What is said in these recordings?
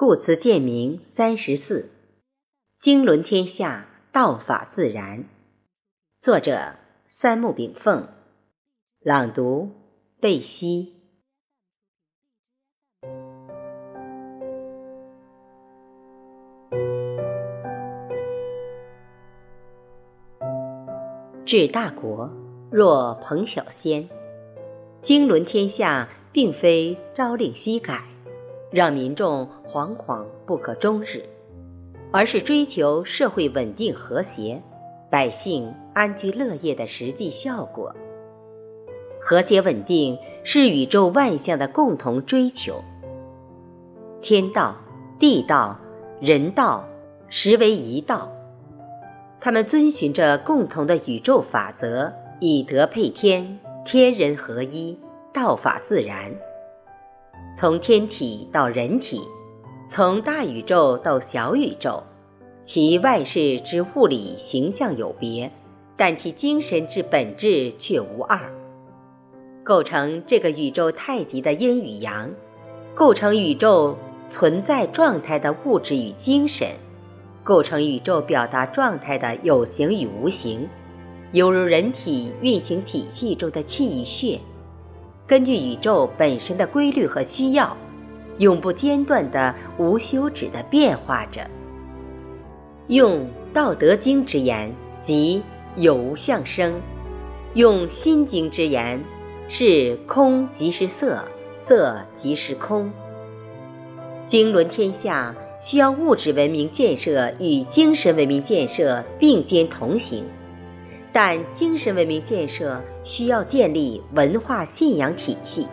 故辞建明三十四，经纶天下，道法自然。作者：三木炳凤。朗读：贝西。治大国，若烹小仙。经纶天下，并非朝令夕改。让民众惶惶不可终日，而是追求社会稳定和谐、百姓安居乐业的实际效果。和谐稳定是宇宙万象的共同追求。天道、地道、人道，实为一道。他们遵循着共同的宇宙法则，以德配天，天人合一，道法自然。从天体到人体，从大宇宙到小宇宙，其外事之物理形象有别，但其精神之本质却无二。构成这个宇宙太极的阴与阳，构成宇宙存在状态的物质与精神，构成宇宙表达状态的有形与无形，犹如人体运行体系中的气与血。根据宇宙本身的规律和需要，永不间断的、无休止的变化着。用《道德经》之言，即有无相生；用《心经》之言，是空即是色，色即是空。经纶天下，需要物质文明建设与精神文明建设并肩同行。但精神文明建设需要建立文化信仰体系，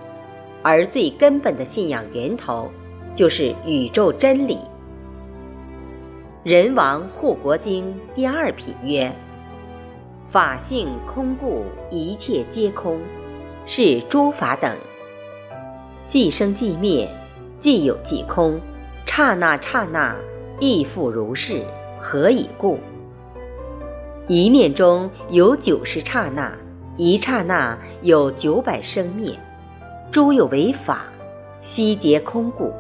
而最根本的信仰源头就是宇宙真理。人王护国经第二品曰：“法性空故，一切皆空，是诸法等。既生既灭，既有既空，刹那刹那，亦复如是，何以故？”一念中有九十刹那，一刹那有九百生灭，诸有为法，悉皆空故。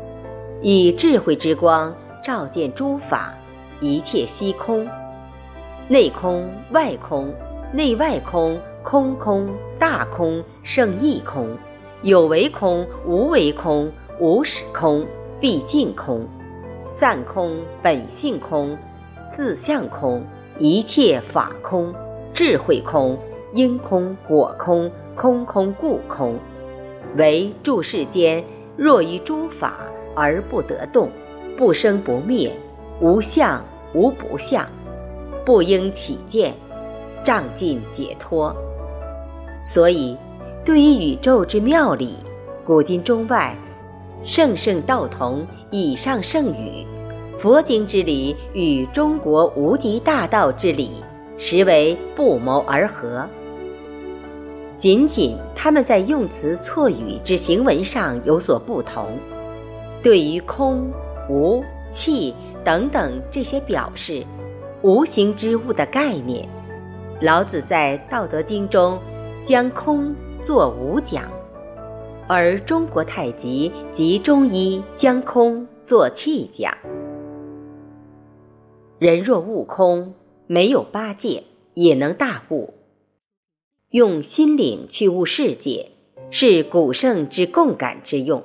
以智慧之光照见诸法，一切悉空。内空外空，内外空，空空大空胜异空，有为空无为空，无始空毕竟空，散空本性空，自相空。一切法空，智慧空，因空果空，空空故空。为住世间，若于诸法而不得动，不生不灭，无相无不相，不应起见，障尽解脱。所以，对于宇宙之妙理，古今中外，圣圣道同，以上圣语。佛经之理与中国无极大道之理，实为不谋而合。仅仅他们在用词错语之行文上有所不同，对于空、无、气等等这些表示无形之物的概念，老子在《道德经》中将空作无讲，而中国太极及中医将空作气讲。人若悟空，没有八戒也能大悟。用心灵去悟世界，是古圣之共感之用，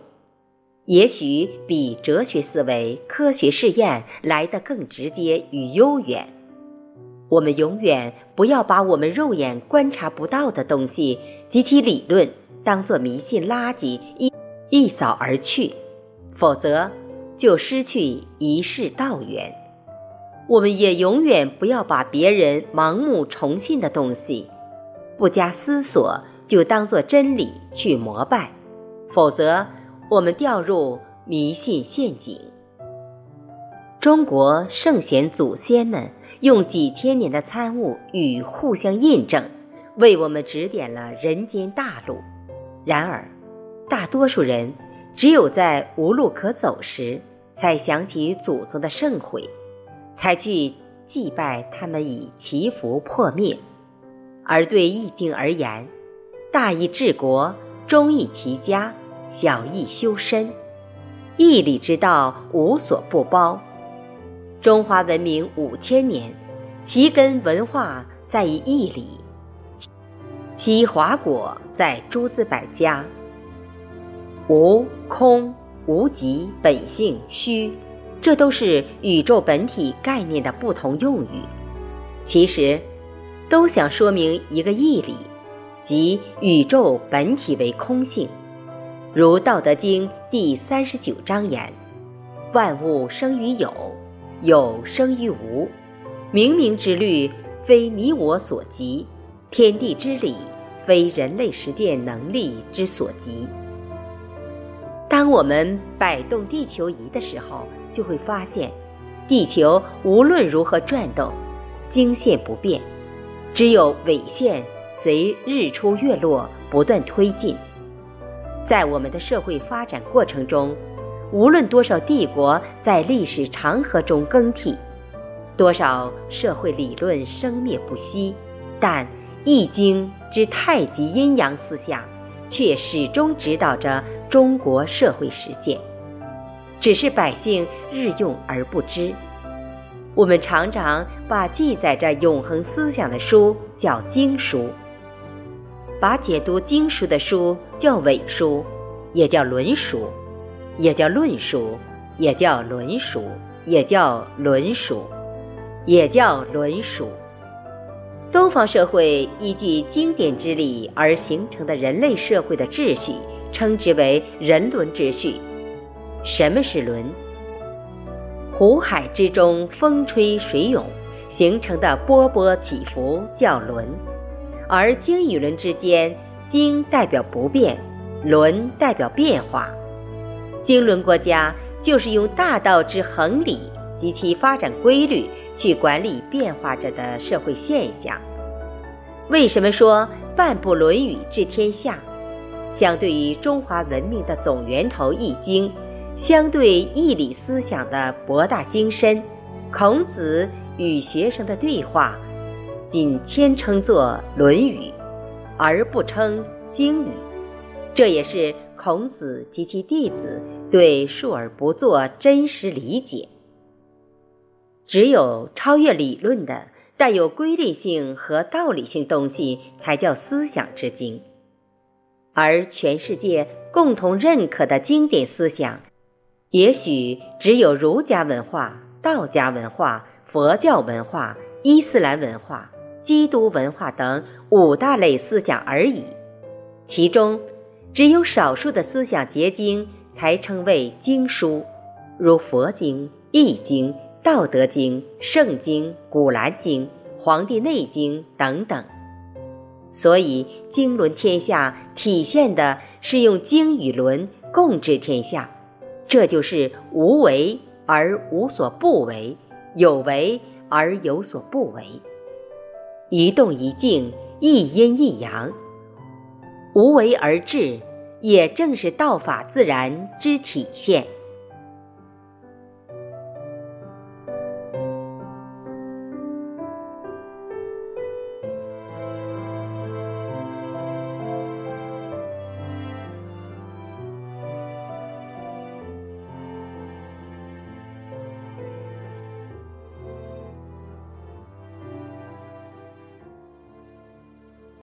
也许比哲学思维、科学试验来得更直接与悠远。我们永远不要把我们肉眼观察不到的东西及其理论当作迷信垃圾一一扫而去，否则就失去一世道源。我们也永远不要把别人盲目崇信的东西，不加思索就当作真理去膜拜，否则我们掉入迷信陷阱。中国圣贤祖先们用几千年的参悟与互相印证，为我们指点了人间大路。然而，大多数人只有在无路可走时，才想起祖宗的盛会。才去祭拜他们以祈福破灭，而对易经而言，大义治国，中义齐家，小义修身。义理之道无所不包。中华文明五千年，其根文化在于义理，其华果在诸子百家。无空无极本性虚，这都是宇宙本体概念的不同用语，其实都想说明一个义理，即宇宙本体为空性。如《道德经》第三十九章言：“万物生于有，有生于无。冥冥之律，非你我所及；天地之理，非人类实践能力之所及。”当我们摆动地球仪的时候，就会发现，地球无论如何转动，经线不变，只有纬线随日出月落不断推进。在我们的社会发展过程中，无论多少帝国在历史长河中更替，多少社会理论生灭不息，但《易经》之太极阴阳思想却始终指导着中国社会实践，只是百姓日用而不知。我们常常把记载着永恒思想的书叫经书。把解读经书的书叫伪书，也叫论书，也叫论书，也叫论书，也叫论书，也叫论书。东方社会依据经典之理而形成的人类社会的秩序，称之为人伦秩序。什么是伦？湖海之中风吹水涌形成的波波起伏叫轮。而经与轮之间，经代表不变，轮代表变化。经轮国家就是用大道之恒理及其发展规律去管理变化着的社会现象。为什么说半部《论语》治天下？相对于中华文明的总源头《易经》，相对义理思想的博大精深，孔子与学生的对话。仅谦称作《论语》，而不称经语，这也是孔子及其弟子对述而不作真实理解。只有超越理论的、带有规律性和道理性东西，才叫思想之经。而全世界共同认可的经典思想，也许只有儒家文化、道家文化、佛教文化、伊斯兰文化。基督文化等五大类思想而已，其中只有少数的思想结晶才称为经书，如佛经、易经、道德经、圣经、古兰经、黄帝内经等等。所以经纶天下体现的是用经与伦共治天下，这就是无为而无所不为，有为而有所不为。一动一静，一阴一阳，无为而治，也正是道法自然之体现。